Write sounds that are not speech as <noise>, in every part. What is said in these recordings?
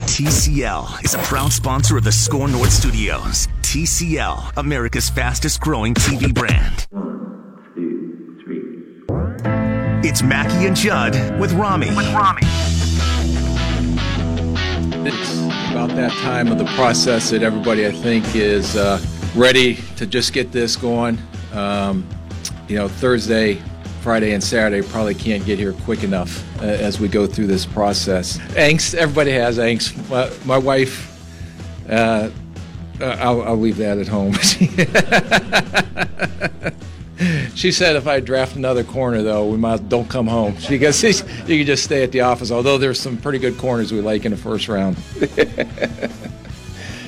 TCL is a proud sponsor of the Score North Studios. TCL, America's fastest growing TV brand. One, two, three. It's Mackey and Judd with Rami. With Rami. It's about that time of the process that everybody, I think, is uh, ready to just get this going. Um, you know, Thursday, Friday, and Saturday probably can't get here quick enough uh, as we go through this process. Angst, everybody has angst. My, my wife, uh, uh, I'll, I'll leave that at home. <laughs> she said if I draft another corner, though, we might don't come home. She goes, <laughs> you can just stay at the office. Although there's some pretty good corners we like in the first round. <laughs>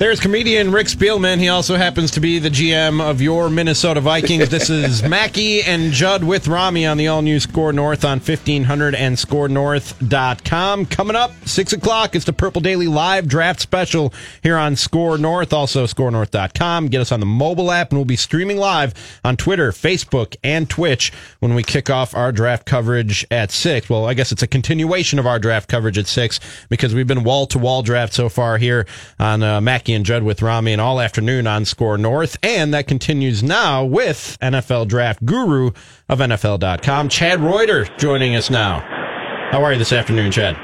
There's comedian Rick Spielman. He also happens to be the GM of your Minnesota Vikings. This is <laughs> Mackey and Judd with Rami on the all new Score North on 1500 and scorenorth.com. Coming up, 6 o'clock, it's the Purple Daily Live Draft Special here on Score North, also scorenorth.com. Get us on the mobile app, and we'll be streaming live on Twitter, Facebook, and Twitch when we kick off our draft coverage at 6. Well, I guess it's a continuation of our draft coverage at 6 because we've been wall to wall draft so far here on uh, Mackey and Judd with Rami and all afternoon on Score North. And that continues now with NFL draft guru of NFL.com, Chad Reuter, joining us now. How are you this afternoon, Chad?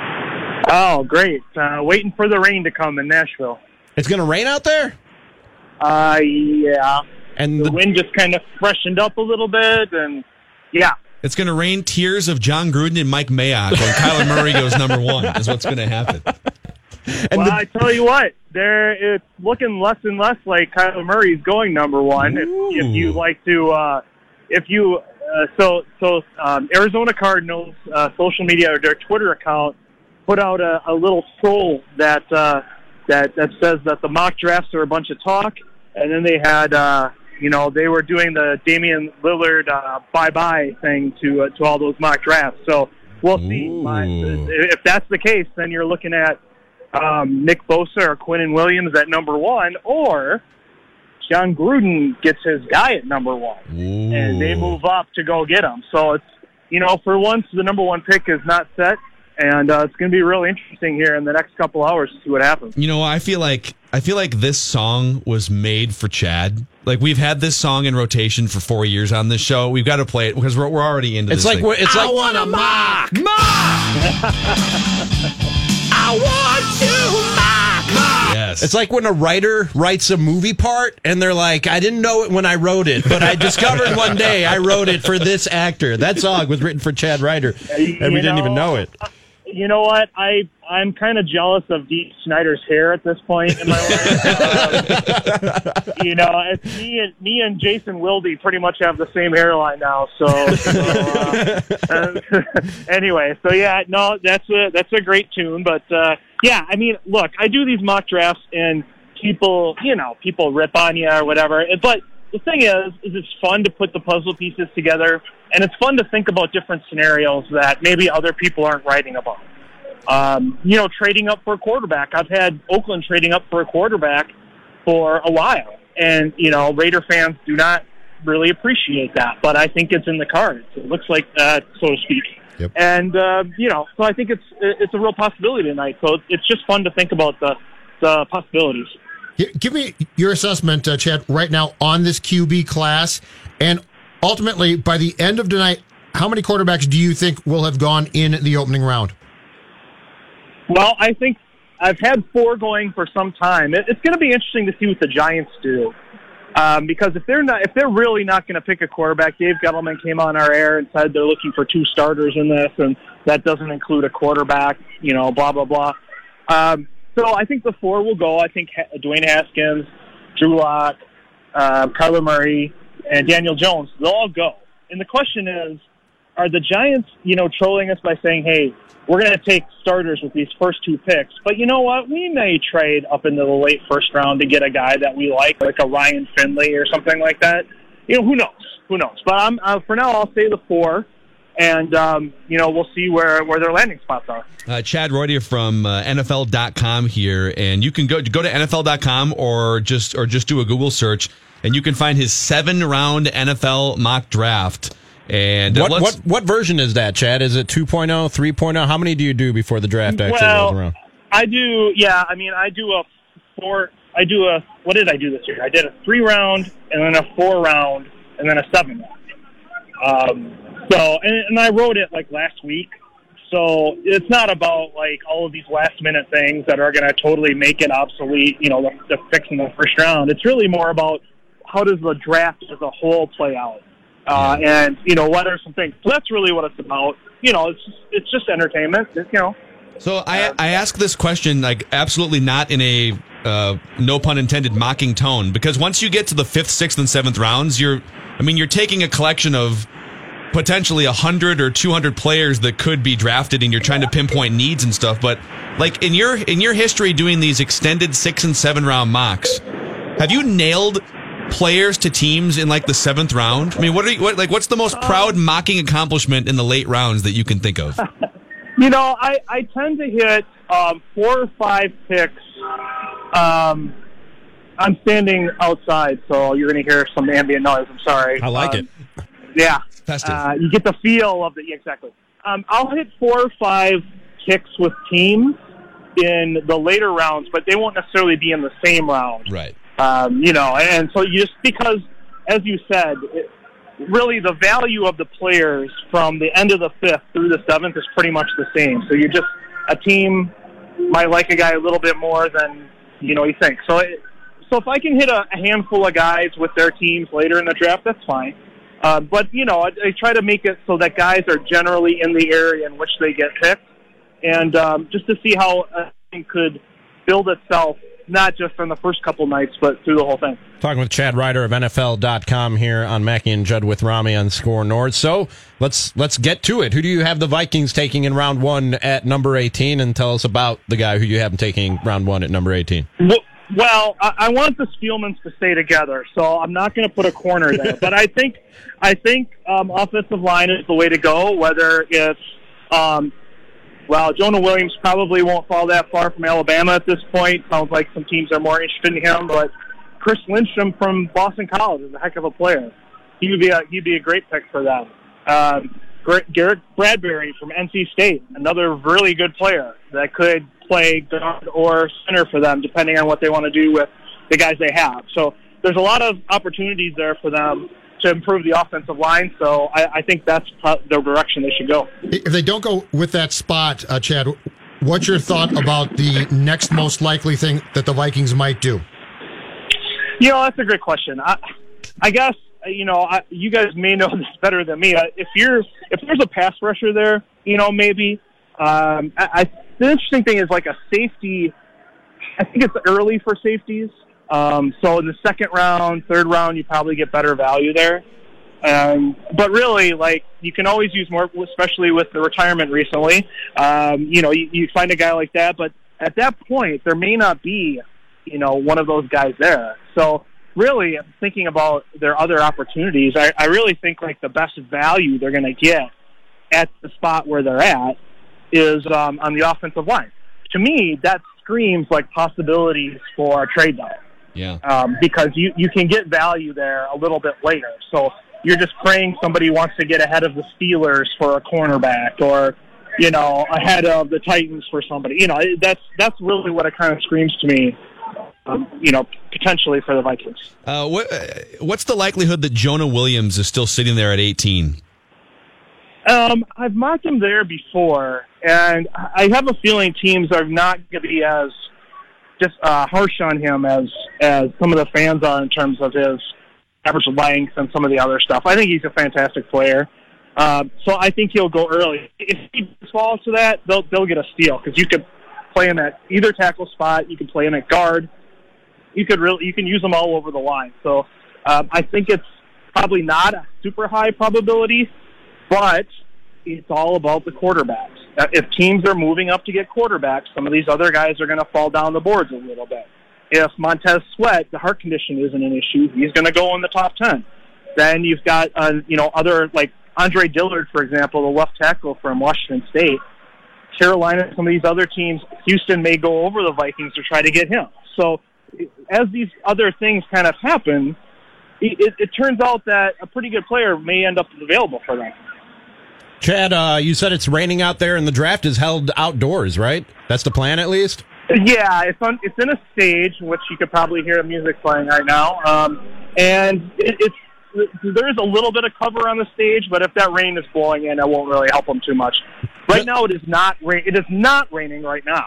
Oh, great. Uh, waiting for the rain to come in Nashville. It's going to rain out there? Uh, yeah. And The the, wind just kind of freshened up a little bit, and yeah. It's going to rain tears of Jon Gruden and Mike Mayock when Kyler Murray goes number one. Is what's going to happen. And well, the- I tell you what, there it's looking less and less like Kyler Murray's going number one. If, if you like to, uh, if you, uh, so so um, Arizona Cardinals uh, social media or their Twitter account put out a, a little troll that uh, that that says that the mock drafts are a bunch of talk, and then they had. Uh, you know, they were doing the Damian Lillard uh, bye-bye thing to uh, to all those mock drafts. So we'll see. If that's the case, then you're looking at um, Nick Bosa or Quinnen Williams at number one, or Jon Gruden gets his guy at number one, and they move up to go get him. So it's you know, for once, the number one pick is not set, and uh, it's going to be really interesting here in the next couple hours to see what happens. You know, I feel like I feel like this song was made for Chad. Like we've had this song in rotation for four years on this show. We've got to play it because we're, we're already into it's this. like thing. we're- it's like I want to mock, mock. <laughs> <laughs> I want to mock, mock. Yes, It's like when a writer writes a movie part and they're like, I didn't know it when I wrote it, but I discovered one day I wrote it for this actor. That song was written for Chad Reuter, and we You didn't even know, know it. You know what? I I'm kind of jealous of Dee Snider's hair at this point in my life. Um, you know, it's me and me and Jason Wilde pretty much have the same hairline now. So, so uh, <laughs> <laughs> anyway, so yeah, no, that's a that's a great tune. But uh, yeah, I mean, look, I do these mock drafts and people, you know, people rip on you or whatever. But the thing is, is it's fun to put the puzzle pieces together, and it's fun to think about different scenarios that maybe other people aren't writing about. Um, you know, trading up for a quarterback. I've had Oakland trading up for a quarterback for a while, and you know, Raider fans do not really appreciate that, but I think it's in the cards. It looks like that, so to speak. Yep. And uh, you know, so I think it's it's a real possibility tonight. So it's just fun to think about the the possibilities. Give me your assessment, uh, Chad, right now on this QB class, and ultimately by the end of tonight, how many quarterbacks do you think will have gone in the opening round? Well, I think I've had four going for some time. It, it's going to be interesting to see what the Giants do. Um, because if they're not, if they're really not going to pick a quarterback, Dave Gettleman came on our air and said they're looking for two starters in this, and that doesn't include a quarterback. You know, blah blah blah. Um, so I think the four will go. I think ha- Dwayne Haskins, Drew Lock, uh, Kyler Murray, and Daniel Jones. They'll all go. And the question is, are the Giants, you know, trolling us by saying, "Hey, we're going to take starters with these first two picks," but you know what? We may trade up into the late first round to get a guy that we like, like a Ryan Finley or something like that. You know, who knows? Who knows? But I'm uh, for now, I'll say the four, and um, you know, we'll see where where their landing spots are. Uh, Chad Reuter from uh, NFL.com here, and you can go go to NFL.com or just or just do a Google search, and you can find his seven round NFL mock draft. And uh, What, what what version is that, Chad? Is it 2.0, 3.0? How many do you do before the draft actually Well, rolls around? I do. Yeah, I mean, I do a four. I do a. What did I do this year? I did a three round, and then a four round, and then a seven round. Um, so, and, and I wrote it like last week. So it's not about like all of these last minute things that are going to totally make it obsolete. You know, the, the picks in the first round. It's really more about how does the draft as a whole play out. Uh, and you know what are some things? So that's really what it's about. You know, it's just, it's just entertainment. It's, you know, So I, I ask this question like absolutely not in a uh, no pun intended mocking tone because once you get to the fifth, sixth, and seventh rounds, you're I mean you're taking a collection of potentially a hundred or two hundred players that could be drafted, and you're trying to pinpoint needs and stuff. But like in your in your history doing these extended six and seven round mocks, have you nailed players to teams in like the seventh round? I mean, what are you, what like what's the most proud mocking accomplishment in the late rounds that you can think of? <laughs> You know, I, I tend to hit um, four or five picks. Um, I'm standing outside, so you're going to hear some ambient noise. I'm sorry. I like Um, it. Yeah. Festive. Uh, you get the feel of the yeah, exactly. Um, I'll hit four or five picks with teams in the later rounds, but they won't necessarily be in the same round. Right. Um, you know, and so just because, as you said, it, really the value of the players from the end of the fifth through the seventh is pretty much the same. So you just a team might like a guy a little bit more than you know you think. So, it, so if I can hit a, a handful of guys with their teams later in the draft, that's fine. Uh, but you know, I, I try to make it so that guys are generally in the area in which they get picked, and um, just to see how a thing could build itself, not just from the first couple nights, but through the whole thing. Talking with Chad Reuter of NFL.com here on Mackey and Judd with Rami on Score North. So let's let's get to it. Who do you have the Vikings taking in round one at number 18? And tell us about the guy who you have them taking round one at number 18. Well, well I, I want the Spielmans to stay together, so I'm not going to put a corner there. but I think I think um, offensive line is the way to go. Whether it's um, well, Jonah Williams probably won't fall that far from Alabama at this point. Sounds like some teams are more interested in him, but Chris Lindstrom from Boston College is a heck of a player. He would be a, he'd be a great pick for them. Um, Garrett Bradbury from NC State, another really good player that could play guard or center for them, depending on what they want to do with the guys they have. So there's a lot of opportunities there for them to improve the offensive line. So I, I think that's the direction they should go. If they don't go with that spot, uh, Chad, what's your thought about the next most likely thing that the Vikings might do? You know, that's a great question. I, I guess you know I, you guys may know <laughs> this better than me. Uh, If you're if there's a pass rusher there, you know maybe. Um, I, I, the interesting thing is like a safety. I think it's early for safeties. Um, so in the second round, third round, you probably get better value there. Um, but really, like you can always use more, especially with the retirement recently. Um, you know, you, you find a guy like that, but at that point, there may not be, you know, one of those guys there. So really, thinking about their other opportunities, I, I really think like the best value they're going to get at the spot where they're at is um, on the offensive line. To me, that screams like possibilities for a trade down Yeah. um, because you, you can get value there a little bit later. So you're just praying somebody wants to get ahead of the Steelers for a cornerback or, you know, ahead of the Titans for somebody. You know, that's that's really what it kind of screams to me. Um, you know, potentially for the Vikings. Uh, what, uh, what's the likelihood that Jonah Williams is still sitting there at 18? Um, I've mocked him there before. and I have a feeling teams are not going to be as just uh, harsh on him as as some of the fans are in terms of his average length and some of the other stuff. I think he's a fantastic player. Uh, so I think he'll go early. If he falls to that, they'll they'll get a steal because you could play him at either tackle spot. You can play him at guard. You could really you can use them all over the line. So um, I think it's probably not a super high probability, but it's all about the quarterbacks. Uh, If teams are moving up to get quarterbacks, some of these other guys are going to fall down the boards a little bit. If Montez Sweat, the heart condition isn't an issue, he's going to go in the top ten. Then you've got uh, you know other like Andre Dillard, for example, the left tackle from Washington State. Carolina, some of these other teams, Houston may go over the Vikings to try to get him. So as these other things kind of happen, it, it, it turns out that a pretty good player may end up available for them. Chad, uh, you said it's raining out there, and the draft is held outdoors, right? That's the plan, at least. Yeah, it's on. It's in a stage, which you could probably hear music playing right now. Um, and it, it's there is a little bit of cover on the stage, but if that rain is blowing in, it won't really help them too much. Right now, it is not rain. It is not raining right now,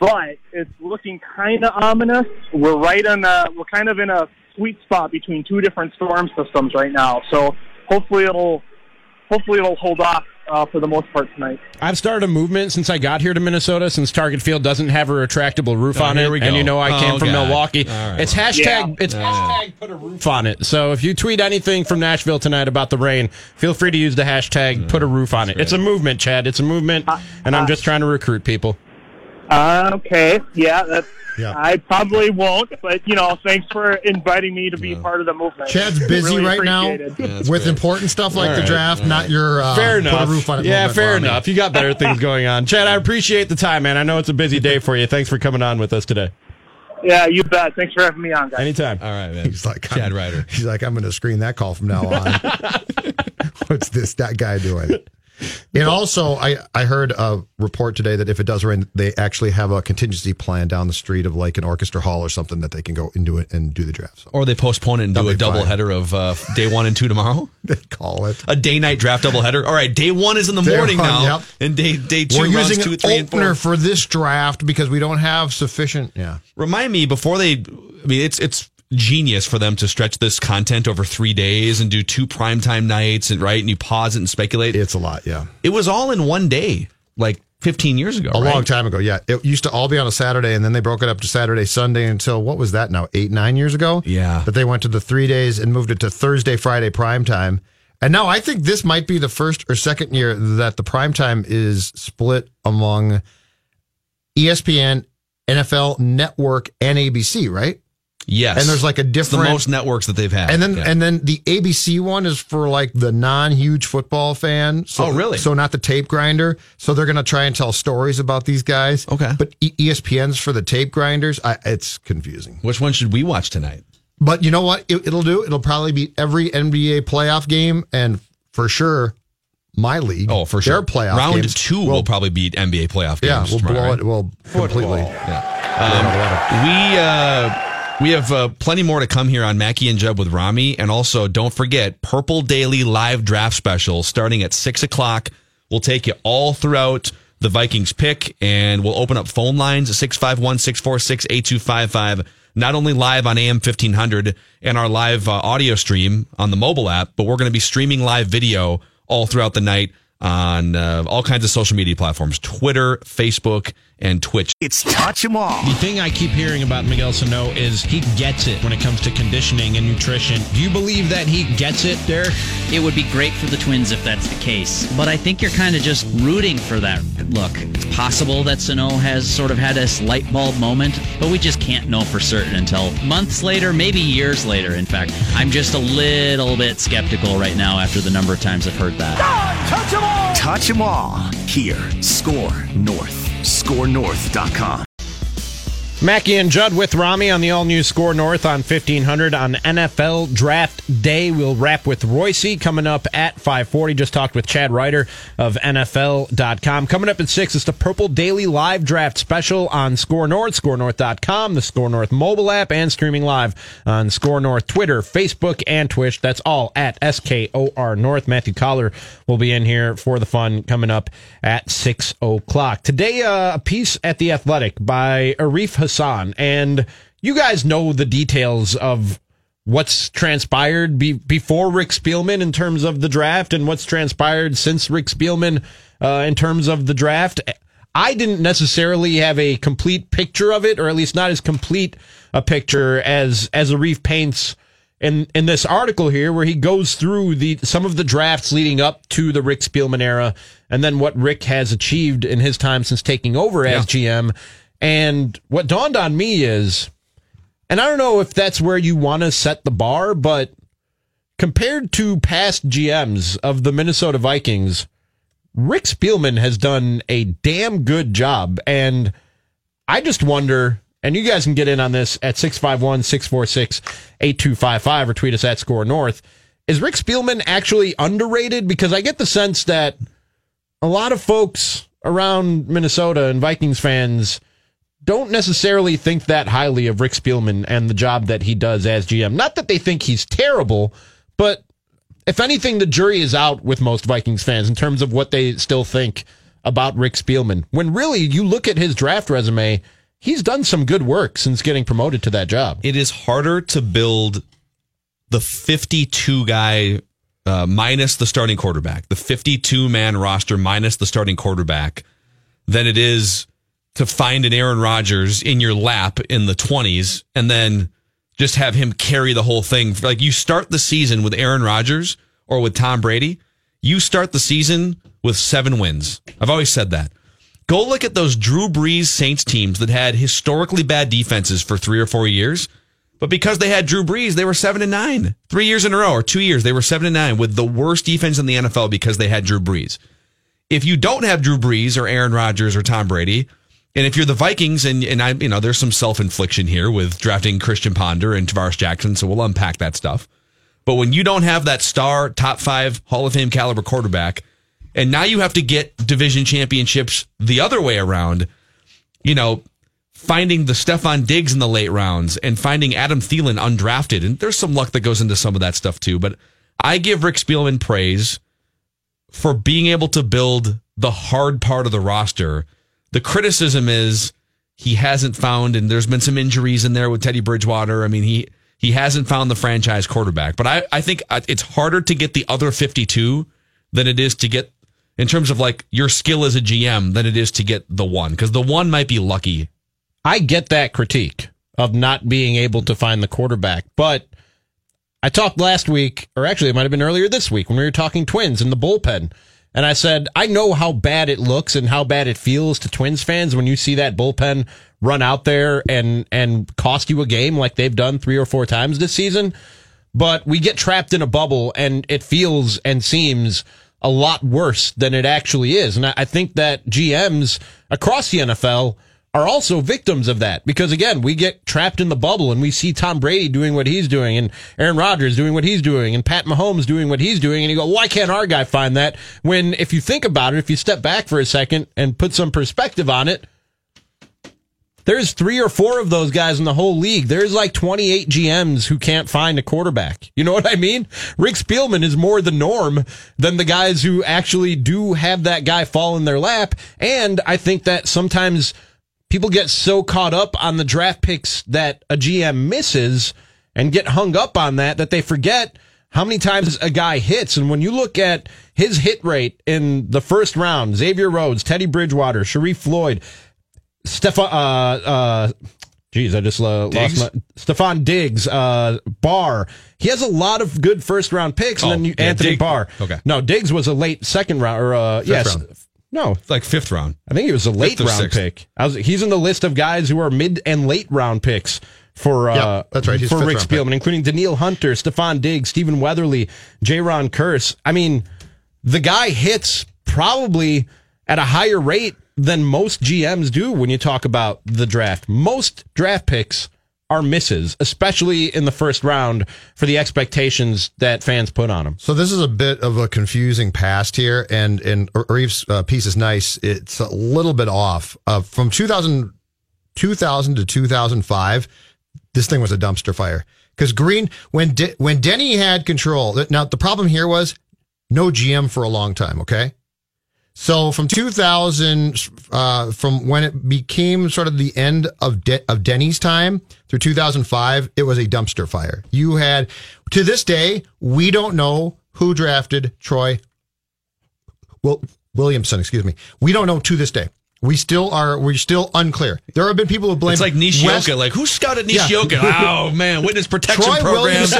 but it's looking kind of ominous. We're right on. We're kind of in a sweet spot between two different storm systems right now. So hopefully it'll hopefully it'll hold off uh, for the most part tonight. I've started a movement since I got here to Minnesota. Since Target Field doesn't have a retractable roof Oh, on it, and you know I Oh, came from God. Milwaukee. All right. It's hashtag. Yeah. It's hashtag put a roof on it. So if you tweet anything from Nashville tonight about the rain, feel free to use the hashtag put a roof on it. It's a movement, Chad. It's a movement, and I'm just trying to recruit people. Uh, okay, yeah, that's. Yeah. I probably won't, but you know, thanks for inviting me to be part of the movement. Chad's busy Really right now appreciate it. that's with great. important stuff like All the right, draft, not your uh, Fair put enough. a roof on it. yeah, fair Rami. enough. You got better things going on, Chad. I appreciate the time, man. I know it's a busy day for you. Thanks for coming on with us today. Yeah, you bet. Thanks for having me on, guys. Anytime. All right, man. He's like Chad Reuter. He's like, I'm going to screen that call from now <laughs> on. <laughs> What's this that guy doing? And also, I, I heard a report today that if it does rain, they actually have a contingency plan down the street of like an orchestra hall or something that they can go into it and do the draft. So Or they postpone it and do That'll a be fine. double header of uh, day one and two tomorrow. <laughs> they call it. A day night draft double header. All right, day one is in the Day morning one, now, yep. and day day 2 We're using two, three, opener for this draft because we don't have sufficient. Yeah. Remind me before they. I mean, it's it's genius for them to stretch this content over three days and do two primetime nights and right, and you pause it and speculate. It's a lot. Yeah. It was all in one day, like 15 years ago. A right? long time ago, yeah. It used to all be on a Saturday, and then they broke it up to Saturday, Sunday until what was that now? Eight, nine years ago? Yeah. That they went to the three days and moved it to Thursday, Friday prime time. And now I think this might be the first or second year that the prime time is split among ESPN, NFL Network, and ABC, right? Yes, And there's like a It's the different most networks that they've had. and then Yeah. and then the ABC one is for like the non-huge football fan. So, Oh, really? So not the tape grinder. So they're going to try and tell stories about these guys. Okay. But E- ESPN's for the tape grinders. I, it's confusing. which one should we watch tonight? But you know what? It, it'll do. It'll probably beat every NBA playoff game, and for sure, my league. Oh, for sure. Their playoff Round games two will- will probably beat NBA playoff games. Yeah, games. we'll tomorrow, blow right? it. We'll completely. Um, we uh, we have uh, plenty more to come here on Mackey and Jeb with Rami, and also don't forget Purple Daily live draft special starting at six o'clock. We'll take you all throughout the Vikings pick, and we'll open up phone lines 651 646 8255. Not only live on AM 1500 and our live uh, audio stream on the mobile app, but we're going to be streaming live video all throughout the night on uh, all kinds of social media platforms Twitter, Facebook, and Twitch. It's touch 'em all. The thing I keep hearing about Miguel Sano is he gets it when it comes to conditioning and nutrition. Do you believe that he gets it, Derek? It would be great for the Twins if that's the case. But I think you're kind of just rooting for that look. It's possible that Sano has sort of had this light bulb moment, but we just can't know for certain until months later, maybe years later, in fact. I'm just a little bit skeptical right now after the number of times I've heard that. God, touch 'em all. Touch 'em all. Here, Score North. ScoreNorth.com. Mackey and Judd with Rami on the all new Score North on 1500 on NFL Draft Day. We'll wrap with Royce coming up at 540. Just talked with Chad Reuter of NFL.com. Coming up at 6 is the Purple Daily Live Draft Special on Score North, scorenorth.com, the Score North mobile app, and streaming live on Score North Twitter, Facebook, and Twitch. That's all at SKOR North. Matthew Coller will be in here for the fun coming up at 6 o'clock. Today, uh, a piece at The Athletic by Arif Hassan. And you guys know the details of what's transpired be, before Rick Spielman in terms of the draft and what's transpired since Rick Spielman uh, in terms of the draft. I didn't necessarily have a complete picture of it, or at least not as complete a picture as as Arif paints in in this article here, where he goes through the some of the drafts leading up to the Rick Spielman era, and then what Rick has achieved in his time since taking over as yeah. GM. And what dawned on me is, and I don't know if that's where you want to set the bar, but compared to past GMs of the Minnesota Vikings, Rick Spielman has done a damn good job. And I just wonder, and you guys can get in on this at 651 646 8255 or tweet us at Score North. Is Rick Spielman actually underrated? Because I get the sense that a lot of folks around Minnesota and Vikings fans don't necessarily think that highly of Rick Spielman and the job that he does as GM. Not that they think he's terrible, but if anything, the jury is out with most Vikings fans in terms of what they still think about Rick Spielman. When really you look at his draft resume, he's done some good work since getting promoted to that job. It is harder to build the 52 guy uh, minus the starting quarterback, the 52 man roster minus the starting quarterback, than it is to find an Aaron Rodgers in your lap in the 20s and then just have him carry the whole thing. Like you start the season with Aaron Rodgers or with Tom Brady, you start the season with seven wins. I've always said that. Go look at those Drew Brees Saints teams that had historically bad defenses for three or four years. But because they had Drew Brees, they were seven and nine. Three years in a row or two years, they were seven and nine with the worst defense in the NFL because they had Drew Brees. If you don't have Drew Brees or Aaron Rodgers or Tom Brady, and if you're the Vikings, and and I, you know, there's some self infliction here with drafting Christian Ponder and Tarvaris Jackson, so we'll unpack that stuff. But when you don't have that star top five Hall of Fame caliber quarterback, and now you have to get division championships the other way around, you know, finding the Stefon Diggs in the late rounds and finding Adam Thielen undrafted, and there's some luck that goes into some of that stuff too. But I give Rick Spielman praise for being able to build the hard part of the roster the criticism is he hasn't found, and there's been some injuries in there with Teddy Bridgewater. I mean, he he hasn't found the franchise quarterback. But I, I think uh, it's harder to get the other 52 than it is to get in terms of like your skill as a GM than it is to get the one because the one might be lucky. I get that critique of not being able to find the quarterback, but I talked last week, or actually it might have been earlier this week when we were talking twins in the bullpen. And I said, I know how bad it looks and how bad it feels to Twins fans when you see that bullpen run out there and, and cost you a game like they've done three or four times this season. But we get trapped in a bubble and it feels and seems a lot worse than it actually is. And I think that GMs across the NFL are also victims of that because again, we get trapped in the bubble and we see Tom Brady doing what he's doing and Aaron Rodgers doing what he's doing and Pat Mahomes doing what he's doing. And you go, why can't our guy find that? When if you think about it, if you step back for a second and put some perspective on it, there's three or four of those guys in the whole league. There's like 28 GMs who can't find a quarterback. You know <laughs> what I mean? Rick Spielman is more the norm than the guys who actually do have that guy fall in their lap. And I think that sometimes people get so caught up on the draft picks that a GM misses and get hung up on that that they forget how many times a guy hits. And when you look at his hit rate in the first round, Xavier Rhodes, Teddy Bridgewater, Sharrif Floyd, Stefon, uh, uh, Geez, I just uh, lost my Stefon Diggs, uh, Barr. He has a lot of good first round picks, and oh, then you, yeah, Anthony Dig- Barr. Okay, no, Diggs was a late second round, or uh, yes, round. No, it's like fifth round. I think he was a late round sixth. pick. Was, he's in the list of guys who are mid and late round picks for uh, yep, that's right. He's for Rick Spielman, pick. including Danielle Hunter, Stefon Diggs, Stephen Weatherly, Jayron Kearse. I mean, the guy hits probably at a higher rate than most GMs do when you talk about the draft. Most draft picks are misses, especially in the first round for the expectations that fans put on them. So this is a bit of a confusing past here, and and Reeves' uh, piece is nice. It's a little bit off. Uh, from 2000, 2000 to 2005, this thing was a dumpster fire. Because Green, when De- when Denny had control, now the problem here was no GM for a long time. Okay, so from 2000, uh, from when it became sort of the end of De- of Denny's time through 2005, it was a dumpster fire. You had to this day, we don't know who drafted Troy. Well, Williamson, excuse me. We don't know to this day. We still are. We're still unclear. There have been people who blame. It's like Nishioka. West- like who scouted Yeah. Nishioka? Oh man, witness protection Troy program. <laughs>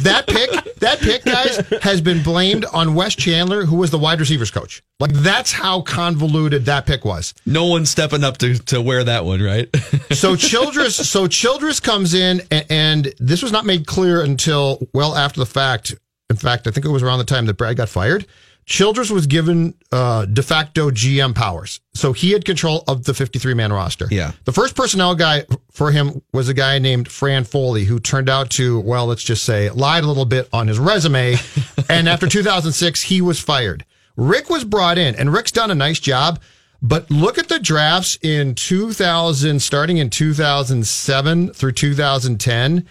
That pick, that pick, guys, has been blamed on Wes Chandler, who was the wide receivers coach. Like that's how convoluted that pick was. No one's stepping up to, to wear that one, right? <laughs> So Childress, so Childress comes in, and, and this was not made clear until well after the fact. In fact, I think it was around the time that Brad got fired. Childress was given uh, de facto GM powers, so he had control of the 53 man roster. Yeah. The first personnel guy for him was a guy named Fran Foley, who turned out to, well, let's just say, lied a little bit on his resume. <laughs> and after 2006, he was fired. Rick was brought in, and Rick's done a nice job. But look at the drafts in 2000, starting in 2007 through 2010.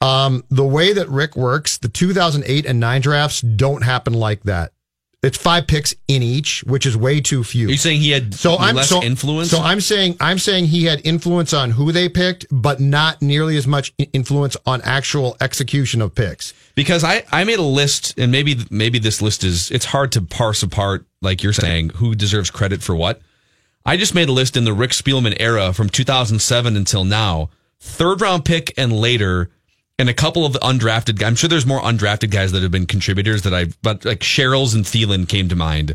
Um, the way that Rick works, the 2008 and 9 drafts don't happen like that. It's five picks in each, which is way too few. Are you saying he had so I'm less so, influence? So I'm saying I'm saying he had influence on who they picked, but not nearly as much influence on actual execution of picks. because I, I made a list and maybe maybe this list is it's hard to parse apart like you're saying who deserves credit for what i just made a list in the rick spielman era from 2007 until now third round pick and later and a couple of undrafted guys i'm sure there's more undrafted guys that have been contributors that i but like Sherels and thielen came to mind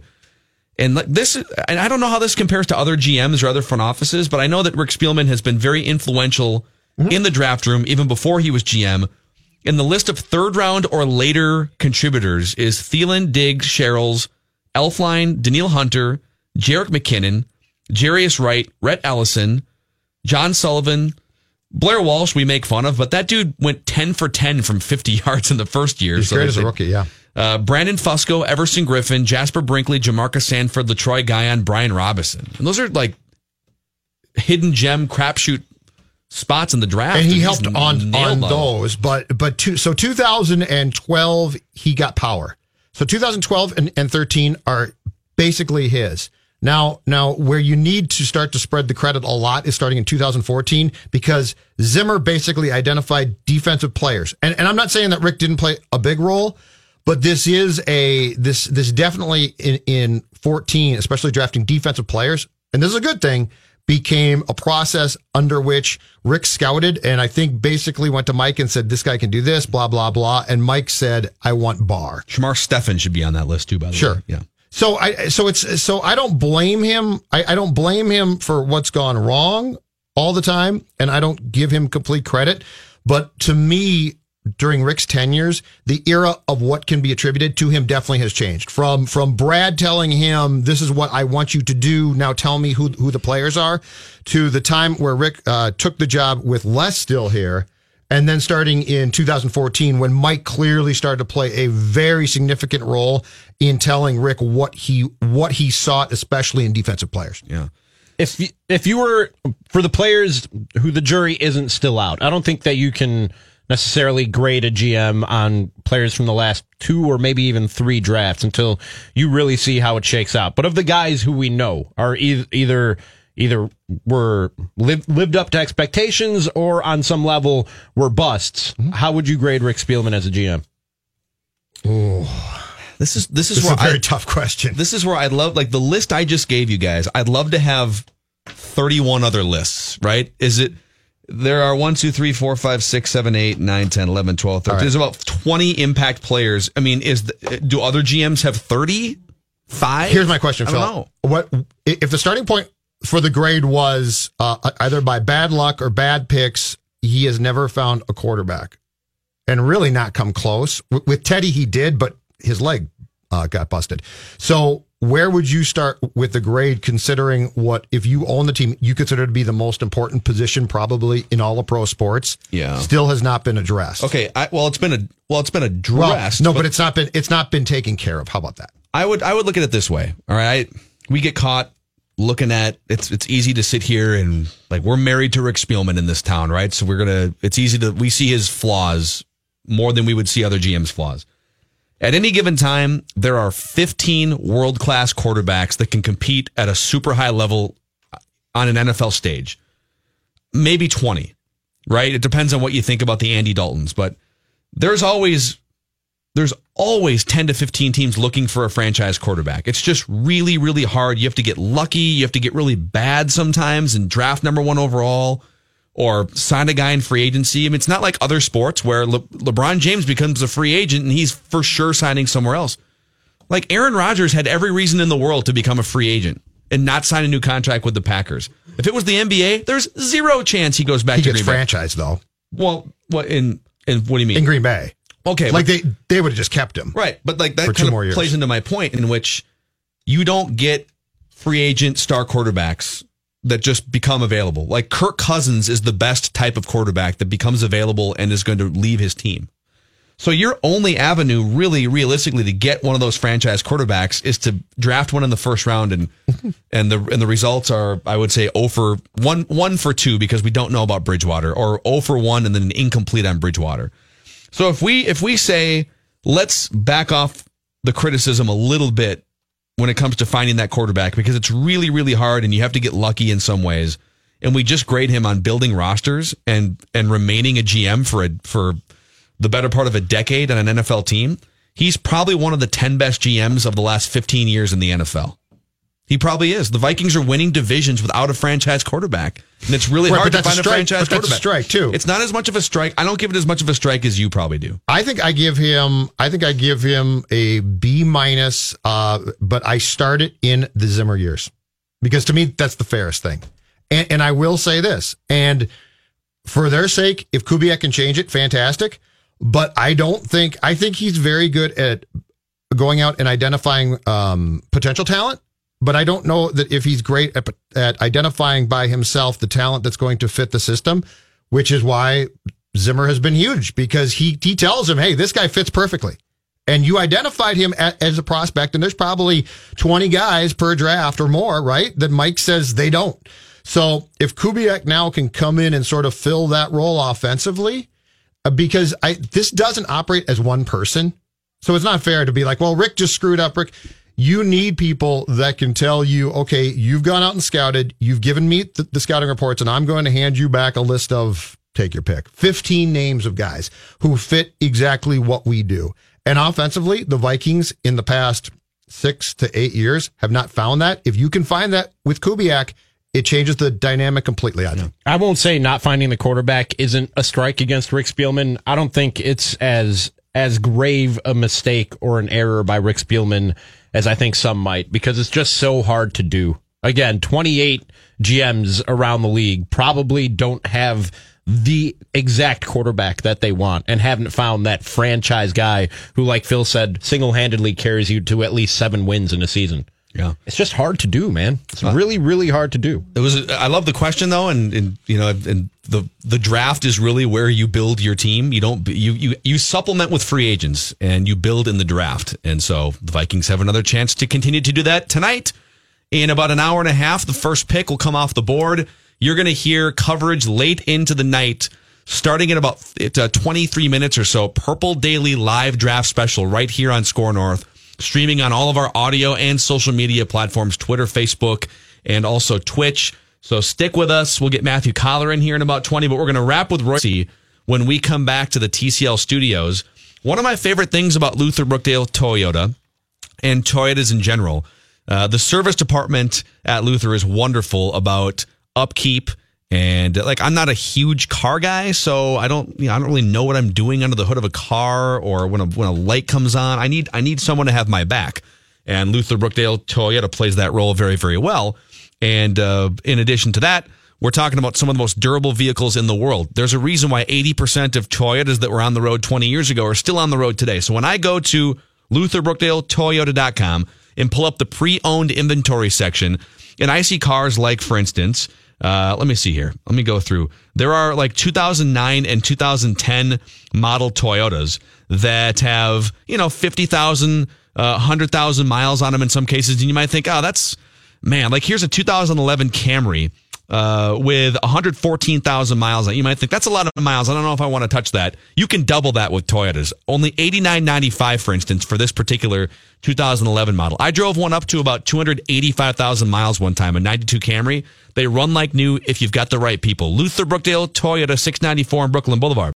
and like this, and I don't know how this compares to other GMs or other front offices, but I know that Rick Spielman has been very influential mm-hmm. in the draft room even before he was GM. In the list of third round or later contributors is Thielen, Diggs, Sherels, Elflein, Danielle Hunter, Jerick McKinnon, Jarius Wright, Rhett Ellison, John Sullivan, Blair Walsh. We make fun of, but that dude went ten for ten from fifty <laughs> yards in the first year. He's so great as a rookie, yeah. uh, Brandon Fusco, Everson Griffen, Jasper Brinkley, Jamarcus Sanford, Letroy Guion, Brian Robinson. And those are like hidden gem crapshoot spots in the draft. and he he's helped on on those. But but two, so 2012 he got power. So 2012 and, and 13 are basically his. Now now where you need to start to spread the credit a lot is starting in 2014 because Zimmer basically identified defensive players. And and I'm not saying that Rick didn't play a big role, but this is a this this definitely in in 14, especially drafting defensive players, and this is a good thing became a process under which Rick scouted and I think basically went to Mike and said, this guy can do this, blah, blah, blah. And Mike said, I want Barr. Shamar Stephen should be on that list too, by the Sure. way. Sure. Yeah. So I, so it's, so I don't blame him. I, I don't blame him for what's gone wrong all the time. And I don't give him complete credit. But to me, during Rick's tenures, the era of what can be attributed to him definitely has changed. From from Brad telling him, "This is what I want you to do. Now tell me who who the players are," to the time where Rick uh, took the job with Les still here, and then starting in 2014 when Mike clearly started to play a very significant role in telling Rick what he what he sought, especially in defensive players. Yeah. if you, if you were for the players who the jury isn't still out, I don't think that you can necessarily grade a GM on players from the last two or maybe even three drafts until you really see how it shakes out. But of the guys who we know are e- either either were lived, lived up to expectations or on some level were busts. How would you grade Rick Spielman as a GM? This is this is This is where a very I, tough question. This is where I'd love like the list I just gave you guys. I'd love to have 31 other lists, right? Is it there are 1 2 3 4 5 6 7 8 9 10 11 12 13. All right. There's about 20 impact players. I mean, is the, do other GMs have 30? 5? Here's my question, I Phil. don't know. What if the starting point for the grade was uh, either by bad luck or bad picks? He has never found a quarterback, and really not come close. With, with Teddy, he did, but his leg uh, got busted. So where would you start with the grade considering what if you own the team you consider to be the most important position probably in all of pro sports Yeah. still has not been addressed Okay, I, well, it's been a well, it's been well, addressed. no but, it's not been it's not been taken care of how about that I would I would look at it this way. All right, we get caught looking at it's it's easy to sit here and like we're married to Rick Spielman in this town, right? So we're gonna it's easy to we see his flaws more than we would see other GM's flaws. At any given time, there are 15 world class quarterbacks that can compete at a super high level on an NFL stage. Maybe 20, right? It depends on what you think about the Andy Daltons, but there's always there's always 10 to 15 teams looking for a franchise quarterback. It's just really, really hard. You have to get lucky. You have to get really bad sometimes and draft number one overall or sign a guy in free agency. I mean, it's not like other sports where Le- LeBron James becomes a free agent and he's for sure signing somewhere else. Like Aaron Rodgers had every reason in the world to become a free agent and not sign a new contract with the Packers. If it was the NBA, there's zero chance he goes back he to gets Green Bay. franchised though Well, what in in what do you mean? in green bay Okay, like but- they they would have just kept him Right, but like that kind of years. plays into my point in which you don't get free agent star quarterbacks that just become available. Like Kirk Cousins is the best type of quarterback that becomes available and is going to leave his team. So your only avenue, really, realistically, to get one of those franchise quarterbacks is to draft one in the first round, and <laughs> and the and the results are, I would say, oh for one, one for two because we don't know about Bridgewater, or oh for one and then an incomplete on Bridgewater. So if we if we say let's back off the criticism a little bit when it comes to finding that quarterback because it's really really hard and you have to get lucky in some ways. And we just grade him on building rosters and and remaining a GM for a for the better part of a decade on an NFL team. He's probably one of the 10 best GMs of the last 15 years in the NFL he probably is the Vikings are winning divisions without a franchise quarterback and it's really Right, hard to that's a find a, franchise that's a quarterback strike, too. it's not as much of a strike I don't give it as much of a strike as you probably do I think I give him. I think I give him a B minus. Uh, but I start it in the Zimmer years because to me that's the fairest thing. And, and I will say this, and for their sake, if Kubiak can change it, fantastic. But I don't think. I think he's very good at going out and identifying um, potential talent. But I don't know that if he's great at, at identifying by himself the talent that's going to fit the system, which is why Zimmer has been huge because he he tells him, "Hey, this guy fits perfectly." And you identified him a- as a prospect, and there's probably 20 guys per draft or more, right? That Mike says they don't. So if Kubiak now can come in and sort of fill that role offensively, uh, because I this doesn't operate as one person, so it's not fair to be like, well, Rick just screwed up. Rick, you need people that can tell you, okay, you've gone out and scouted, you've given me the, the scouting reports, and I'm going to hand you back a list of take your pick, 15 names of guys who fit exactly what we do. And offensively, the Vikings in the past six to eight years have not found that. If you can find that with Kubiak, it changes the dynamic completely. I think. I won't say not finding the quarterback isn't a strike against Rick Spielman. I don't think it's as as grave a mistake or an error by Rick Spielman as I think some might because it's just so hard to do. Again, 28 GMs around the league probably don't have the exact quarterback that they want and haven't found that franchise guy who like Phil said single-handedly carries you to at least 7 wins in a season. Yeah. It's just hard to do, man. It's really really hard to do. It was. I love the question though, and, and you know, and the the draft is really where you build your team. You don't you you you supplement with free agents, and you build in the draft. And so the Vikings have another chance to continue to do that tonight. In about an hour and a half, the first pick will come off the board. You're going to hear coverage late into the night, starting at about uh, 23 minutes or so. Purple Daily live draft special right here on Score North streaming on all of our audio and social media platforms Twitter, Facebook, and also Twitch. So stick with us. We'll get Matthew Coller in here in about 20, but we're going to wrap with Royce when we come back to the TCL studios. One of my favorite things about Luther Brookdale Toyota and Toyotas in general, uh, the service department at Luther is wonderful about upkeep. And uh, like, I'm not a huge car guy, so I don't, you know, I don't really know what I'm doing under the hood of a car or when a, when a light comes on. I need, I need someone to have my back. And Luther Brookdale Toyota plays that role very, very well. And uh, in addition to that, we're talking about some of the most durable vehicles in the world. There's a reason why 80% of Toyotas that were on the road 20 years ago are still on the road today. So when I go to LutherBrookdaleToyota.com and pull up the pre-owned inventory section, and I see cars like, for instance, uh, let me see here. Let me go through. There are like 2009 and 2010 model Toyotas that have you know 50,000, uh, 100,000 miles on them in some cases, and you might think, oh, that's man. Like here's a 2011 Camry uh, with 114,000 miles. You might think that's a lot of miles. I don't know if I want to touch that. You can double that with Toyotas. Only 89.95, for instance, for this particular 2011 model. I drove one up to about 285,000 miles one time, a 92 Camry. They run like new if you've got the right people. Luther Brookdale Toyota 694 on Brooklyn Boulevard.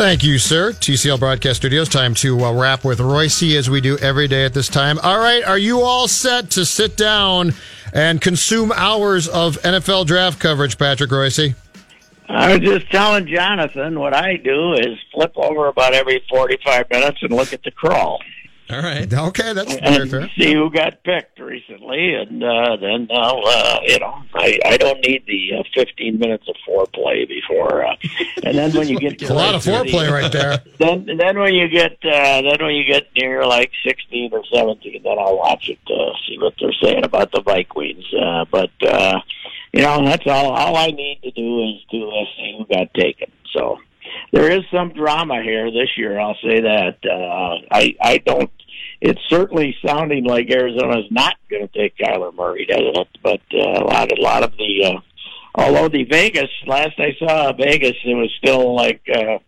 Thank you, sir. TCL Broadcast Studios. Time to uh, wrap with Royce as we do every day at this time. All right, are you all set to sit down and consume hours of NFL draft coverage, Patrick Royce? I was just telling Jonathan what I do is flip over about every 45 minutes and look at the crawl. All right. <laughs> Okay, that's very fair. see who got picked recently, and uh, then I'll, uh, you know, I, I don't need the uh, 15 minutes of foreplay before, uh, <laughs> and then when you get A lot of foreplay right <laughs> there. then then when you get uh, then when you get near like 16 or 17, then I'll watch it uh, see what they're saying about the Vikings. Uh, but uh, you know, that's all. All I need to do is to uh, see who got taken. So there is some drama here this year. I'll say that. Uh, I I don't. It's certainly sounding like Arizona's not going to take Kyler Murray, doesn't it? But uh, a lot, a lot of the. Uh, although the Vegas last I saw Vegas, it was still like. Uh,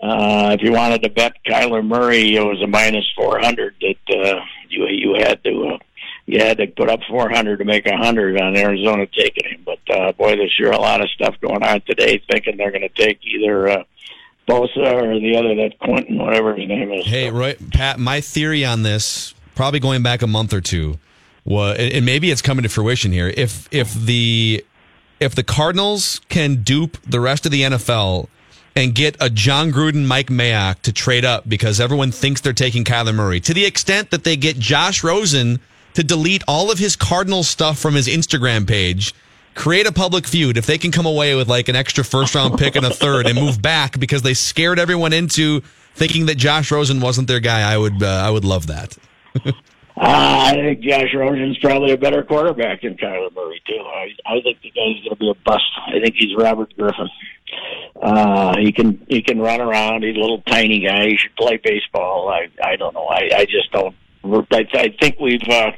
uh, if you wanted to bet Kyler Murray, it was a minus four hundred that uh, you you had to uh, you had to put up four hundred to make a hundred on Arizona taking him. But uh, boy, there's sure a lot of stuff going on today, thinking they're going to take either uh, Bosa or the other that Quentin, whatever his name is. Hey, Roy, Pat, my theory on this, probably going back a month or two, was, and maybe it's coming to fruition here. If if the if the Cardinals can dupe the rest of the NFL and get a Jon Gruden, Mike Mayock to trade up because everyone thinks they're taking Kyler Murray, to the extent that they get Josh Rosen to delete all of his Cardinals stuff from his Instagram page. Create a public feud. If they can come away with like an extra first round pick and a third and move back because they scared everyone into thinking that Josh Rosen wasn't their guy, I would uh, I would love that. <laughs> Uh, I think Josh Rosen's probably a better quarterback than Kyler Murray too. I, I think the guy's going to be a bust. I think he's Robert Griffin. Uh, he can he can run around. He's a little tiny guy. He should play baseball. I I don't know. I I just don't. I, I think we've uh,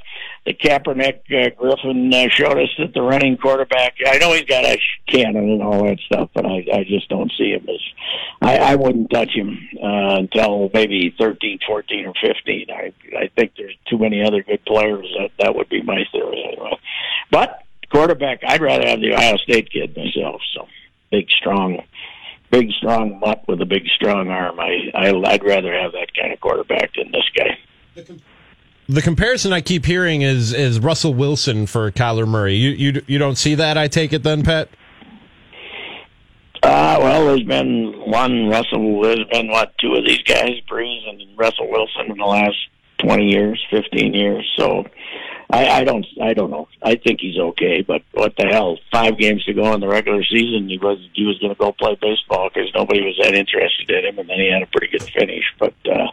the Kaepernick uh, Griffin uh, showed us that the running quarterback. I know he's got a cannon and all that stuff, but I I just don't see him as. I I wouldn't touch him uh, until maybe thirteen, fourteen, or fifteen. I I think there's too many other good players. That that would be my theory anyway. But quarterback, I'd rather have the Ohio State kid myself. So big, strong, big, strong mutt with a big, strong arm. I, I I'd rather have that kind of quarterback than this guy. The comparison I keep hearing is is Russell Wilson for Kyler Murray. You you you don't see that? I take it then, Pat. Uh, well, there's been one Russell. There's been what two of these guys, Brees and Russell Wilson, in the last twenty years, fifteen years. So, I, I don't, I don't know. I think he's okay, but what the hell? Five games to go in the regular season, he was he was going to go play baseball because nobody was that interested in him, and then he had a pretty good finish. But uh,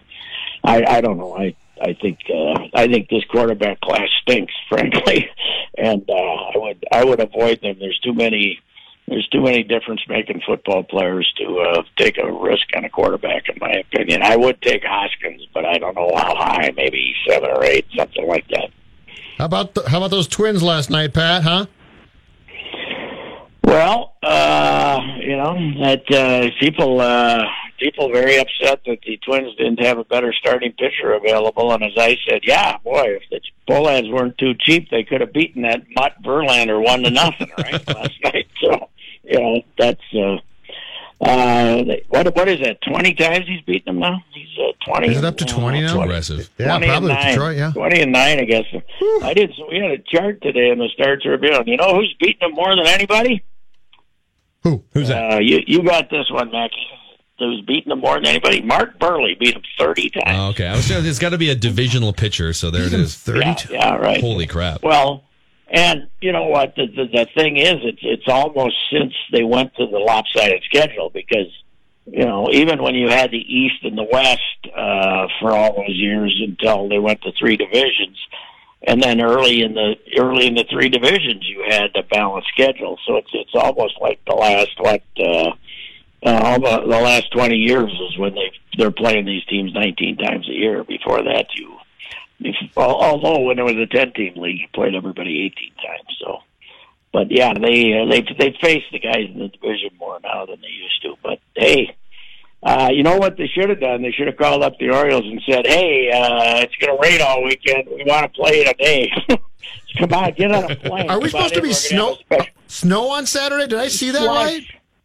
I, I don't know. I I think uh, I think this quarterback class stinks, <laughs> frankly, and uh, I would I would avoid them. There's too many there's too many difference making football players to uh, take a risk on a quarterback, in my opinion. I would take Haskins, but I don't know how high, maybe seven or eight, something like that. How about the, how about those twins last night, Pat? Huh? Well, uh, you know that uh, people uh, people very upset that the Twins didn't have a better starting pitcher available. And as I said, yeah, boy, if the Pohlads weren't too cheap, they could have beaten that Mutt Verlander one to nothing right <laughs> last night. So you know that's uh, uh, what what is that? Twenty times he's beaten them now. He's uh, twenty. Is it up to twenty now? Aggressive. Yeah, 20 probably and nine. Detroit. Yeah. twenty and nine, I guess. I did. We had a chart today in the Star Tribune. You know who's beaten him more than anybody? Who? Who's that? Uh, you you got this one, Mackey. Who's beaten him more than anybody? Mark Buehrle beat him thirty times. Oh, okay, I was. gonna- It's got to be a divisional pitcher, so there it is. Thirty. yeah, yeah, right. Holy crap! Well, and you know what? The, the the thing is, it's it's almost since they went to the lopsided schedule because you know even when you had the East and the West uh, for all those years until they went to three divisions, and then early in the early in the three divisions, you had a balanced schedule. So it's it's almost like the last what uh, uh, all the, the last twenty years is when they they're playing these teams nineteen times a year. Before that, you if, al- although when it was a ten team league, you played everybody eighteen times. So, but yeah, they uh, they they face the guys in the division more now than they used to. But hey. Uh, you know what they should have done? They should have called up the Orioles and said, "Hey, uh, it's going to rain all weekend. We want to play today. <laughs> Come on, get on a plane." Are we Come supposed to be We're gonna have snow special- snow on Saturday? Did I see that Slush. right?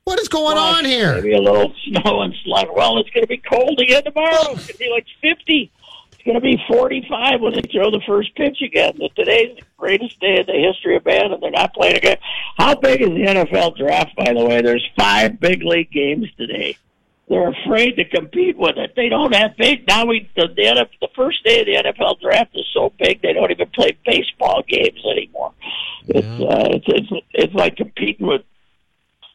What is going Slush. on here? Maybe a little snow and slush. Well, it's going to be cold again tomorrow. It's going to be like 50. It's going to be 45 when they throw the first pitch again. But today's the greatest day in the history of man, and they're not playing again. How big is the NFL draft, by the way? There's five big league games today. They're afraid to compete with it. They don't have big. Now we the the, NFL, the first day of the NFL draft is so big they don't even play baseball games anymore. It's uh, it's it's it's like competing with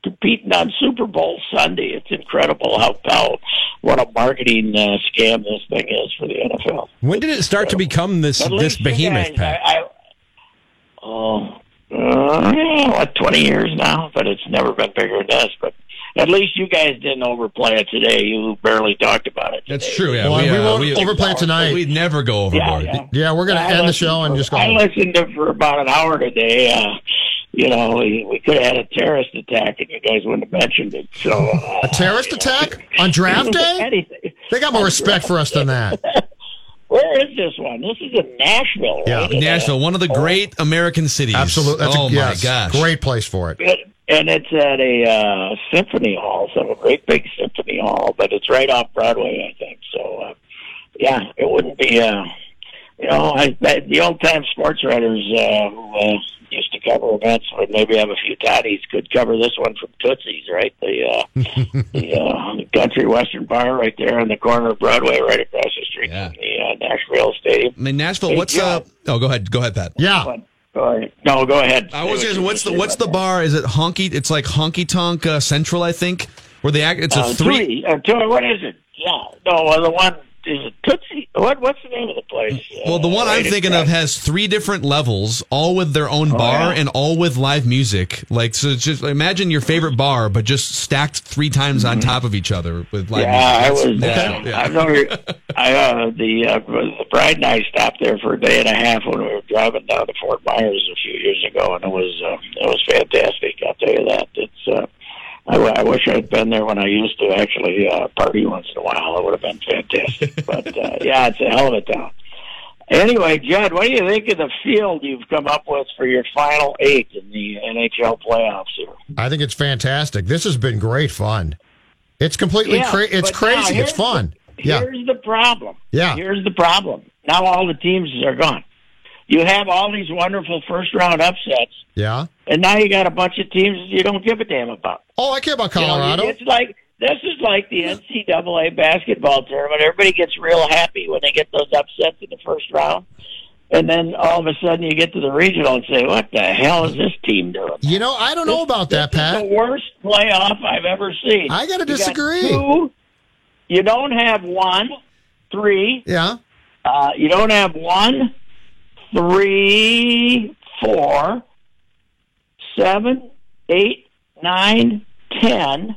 competing on Super Bowl Sunday. It's incredible how how what a marketing uh, scam this thing is for the NFL. When did it start to become this this behemoth, guys, Pat? I, I, oh, uh, yeah, what twenty years now, but it's never been bigger than this. But at least you guys didn't overplay it today. You barely talked about it. That's true. Yeah, Well, we uh, won't overplay it tonight. We'd never go overboard. yeah. Yeah, we're going to I end the listened show and just go I home. listened to for about an hour today. Uh, you know, we, we could have had a terrorist attack, and you guys wouldn't have mentioned it. So <laughs> uh, A terrorist attack <laughs> on draft day? Anything. They got more respect for us than that. <laughs> Where is this one? This is in Nashville. Yeah. right? Nashville, one of the great American cities. Absolutely. That's oh a, my yes, gosh. Great place for it. It, and it's at a uh, symphony hall, so a great big symphony hall, but it's right off Broadway, I think. So, uh, yeah, it wouldn't be, uh, you know, I, the old time sports writers uh, who uh, used to cover events would maybe have a few toddies could cover this one from Tootsie's, right? The uh, <laughs> the, uh, country western bar right there on the corner of Broadway, right across the street Yeah. from the uh, Nashville Stadium. I mean, Nashville. Hey, what's John. uh? Oh, go ahead. Go ahead, Pat. Yeah. But, go ahead. No, go ahead. I was Say just, what's the what's the saying bar? Is it honky? It's like honky tonk uh, central, I think. Where they act. It's that. a Uh, three. Uh, two, what is it? Yeah. No, uh, the one is it Tootsie? What What's the name of the place? Well, the Uh, one I'm right thinking of has three different levels, all with their own Oh, bar yeah. and all with live music. Like, so it's just imagine your favorite bar, but just stacked three times on top of each other with live Mm-hmm. Yeah, I was. Uh, yeah. I know. I uh, the uh, the bride and I stopped there for a day and a half when we were driving down to Fort Myers a few years ago, and it was uh, it was fantastic. I'll tell you that. It's. Uh, I, I wish I'd been there when I used to actually uh, party once in a while. It would have been fantastic. <laughs> but uh, yeah, it's a hell of a town. Anyway, Judd, what do you think of the field you've come up with for your final eight in the NHL playoffs here? I think it's fantastic. This has been great fun. It's completely Yeah, cra- it's crazy. It's fun. the- Yeah. Here's the problem. Yeah. Here's the problem. Now all the teams are gone. You have all these wonderful first round upsets, Yeah. and now you got a bunch of teams you don't give a damn about. Oh, I care about You know, Colorado. it's like this is like the NCAA basketball tournament. Everybody gets real happy when they get those upsets in the first round. And then all of a sudden you get to the regional and say, "What the hell is this team doing?" you know, I don't know about that, This is Pat. the worst playoff I've ever seen. I gotta You got disagree. two- you don't have one, three. Yeah. Uh, you don't have one, three, four, seven, eight, nine, ten.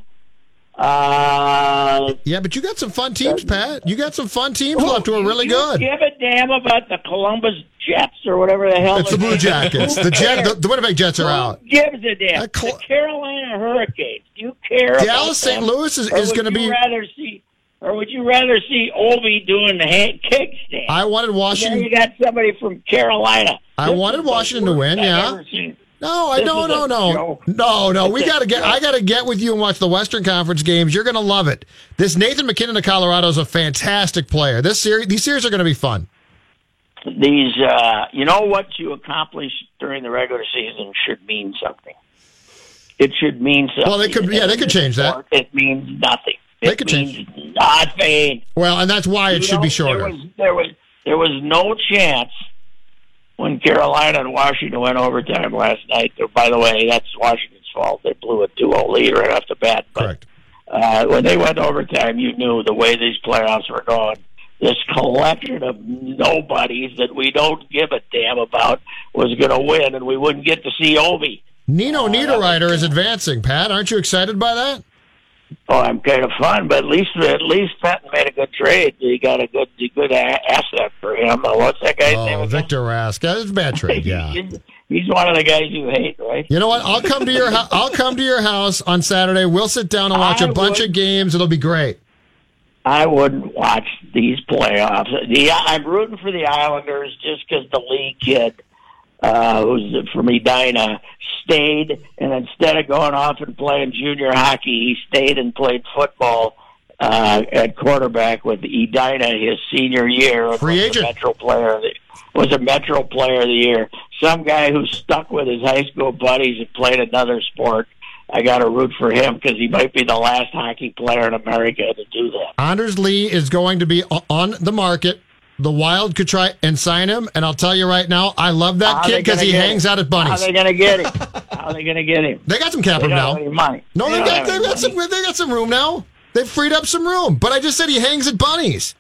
Uh, Yeah, but you got some fun teams, Pat. You got some fun teams left who are really you good. Give a damn about the Columbus Jets or whatever the hell. It's the Blue. Jackets. Who The Jet, the, the Winnipeg Jets are Who out. gives a damn? Col- the Carolina Hurricanes. Do you care? Dallas St. Louis is, is going to be. rather see, or would you rather see Ovi doing the hand kick stand? I wanted Washington. you got somebody from Carolina. I This wanted Washington to win, I've yeah. No, I This no no no no no. We got to get. I got to get with you and watch the Western Conference games. You're going to love it. This Nathan MacKinnon of Colorado is a fantastic player. This series, these series are going to be fun. These, uh, you know, what you accomplish during the regular season should mean something. It should mean something. Well, they could- yeah, they could change that. It means nothing. They it could means change. nothing. Well, and that's why it You should know, be shorter. There was, there was there was no chance when Carolina and Washington went overtime last night. By the way, that's Washington's fault. They blew a 2-0 lead right off the bat. But Correct. uh, when they went overtime, you knew the way these playoffs were going. this collection of nobodies that we don't give a damn about was going to win, and we wouldn't get to see Ovi. Nino Niederreiter is advancing. Pat, aren't you excited by that? Oh, I'm kind of fun, but at least at least Patton made a good trade. He got a good a good a- asset for him. Uh, What's that guy's name? Oh, again? Victor Rask. That's a bad trade. <laughs> Yeah. He's, one of the guys you hate, right? You know what? I'll come to your hou- I'll come to your house on Saturday. We'll sit down and watch a I bunch would- of games. It'll be great. I wouldn't watch these playoffs. The I'm rooting for the Islanders just because the Lee kid, uh, who's from Edina, stayed, and instead of going off and playing junior hockey, he stayed and played football uh, at quarterback with Edina his senior year. Free was agent. A Metro player of the, was a Metro player of the year. Some guy who stuck with his high school buddies and played another sport. I got to root for him because he might be the last hockey player in America to do that. Anders Lee is going to be on the market. The Wild could try and sign him, and I'll tell you right now, I love that How kid because he hangs him? out at Bunnies. How Bunnies. they going to get him? How are they going to get him? They got some cap room now. money. No, they, they got they got some they got some room now. They've freed up some room. But I just said he hangs at Bunnies.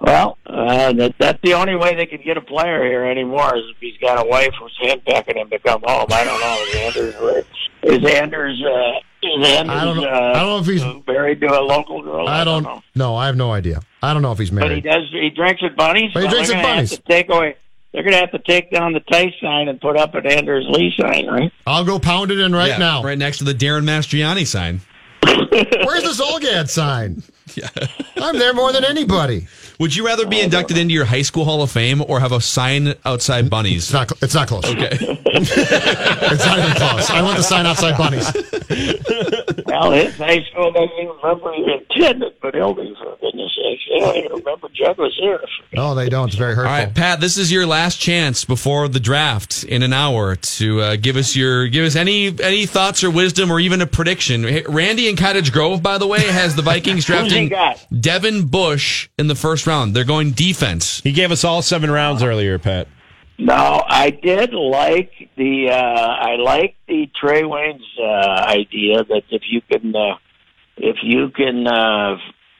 Well, uh, that, that's the only way they could get a player here anymore is if he's got a wife who's handpicking him to come home. I don't know. Is Anders, is Anders, uh, is I don't know- uh, I don't know if he's- married to a local girl? I don't know. No, I have no idea. I don't know if he's married. But he does. He drinks at Bunnies. But he Well, drinks they're at gonna have Bunnies. to take away. They're going to have to take down the Tice sign and put up an Anders Lee sign, right? I'll go pound it in right Yeah, now. right next to the Darren Mastriani sign. <laughs> Where's the Zulgad sign? <laughs> I'm there more than anybody. Would you rather be inducted into your high school Hall of Fame or have a sign outside Bunnies? It's not. It's not close. Okay. <laughs> It's not even close. I want the sign outside Bunnies. Well, his high school doesn't even remember he attended, but Hildy, for goodness sakes, they don't even remember Judd was here. No, they don't. It's very All hurtful. right, Pat. This is your last chance before the draft in an hour to uh, give us your give us any any thoughts or wisdom or even a prediction. Randy in Cottage Grove, by the way, has the Vikings <laughs> Who's drafting? Devin Bush in the first round. They're going defense. He gave us all seven rounds earlier, Pat. No, I did like the uh, I like the Trae Waynes uh, idea that if you can uh, if you can uh,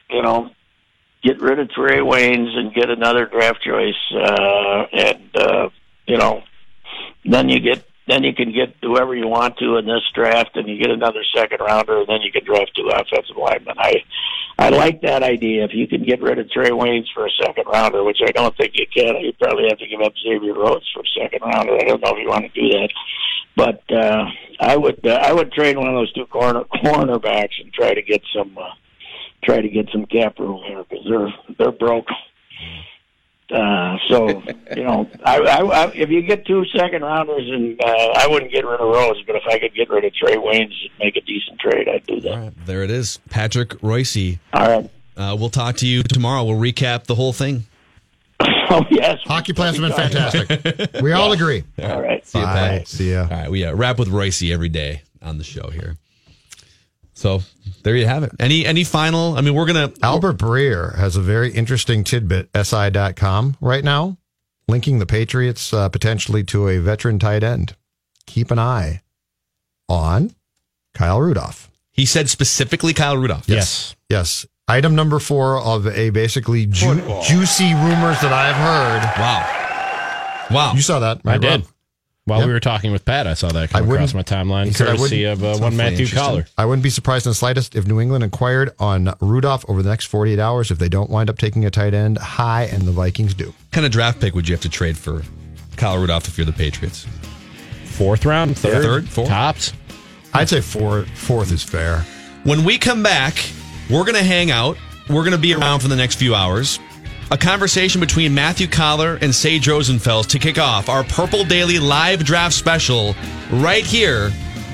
you know get rid of Trae Waynes and get another draft choice uh, and uh, you know then you get then you can get whoever you want to in this draft and you get another second rounder and then you can draft two offensive linemen. I I like that idea. If you can get rid of Trae Waynes for a second rounder, which I don't think you can, you probably have to give up Xavier Rhodes for a second rounder. I don't know if you want to do that, but uh, I would uh, I would trade one of those two corner <laughs> cornerbacks and try to get some uh, try to get some cap room here because they're they're broke. Uh, so you know, I, I, I, if you get two second rounders, and uh, I wouldn't get rid of Rhodes, but if I could get rid of Trae Waynes and make a decent trade, I'd do that. All right, there it is, Patrick Royce. All right. Uh, we'll talk to you tomorrow. We'll recap the whole thing. <laughs> Oh yes, Hockey plans have been fantastic. <laughs> We all agree. All right. See you, Bye. Pat. See ya. All right, we uh, wrap with Royce every day on the show here. So there you have it. Any any final? I mean, we're gonna Albert Breer has a very interesting tidbit, SI.com, right now, linking the Patriots uh, potentially to a veteran tight end. Keep an eye on Kyle Rudolph. He said specifically Kyle Rudolph. Yes. Yes. Item number four of a basically ju- juicy rumors that I've heard. Wow. Wow. You saw that, I did. Rob? While Yep. we were talking with Pat, I saw that come I across my timeline, he said I courtesy of uh, one Matthew interesting. Coller. I wouldn't be surprised in the slightest if New England inquired on Rudolph over the next 48 hours if they don't wind up taking a tight end high, and the Vikings do. What kind of draft pick would you have to trade for Kyle Rudolph if you're the Patriots? Fourth round, third, Third, fourth? tops. I'd say four, fourth is fair. When we come back, we're going to hang out. We're going to be around for the next few hours. A conversation between Matthew Coller and Sage Rosenfels to kick off our Purple Daily live draft special right here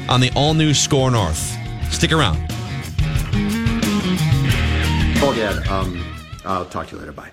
on the all new SKOR North. Stick around. Oh, Dad. Um, I'll talk to you later. Bye.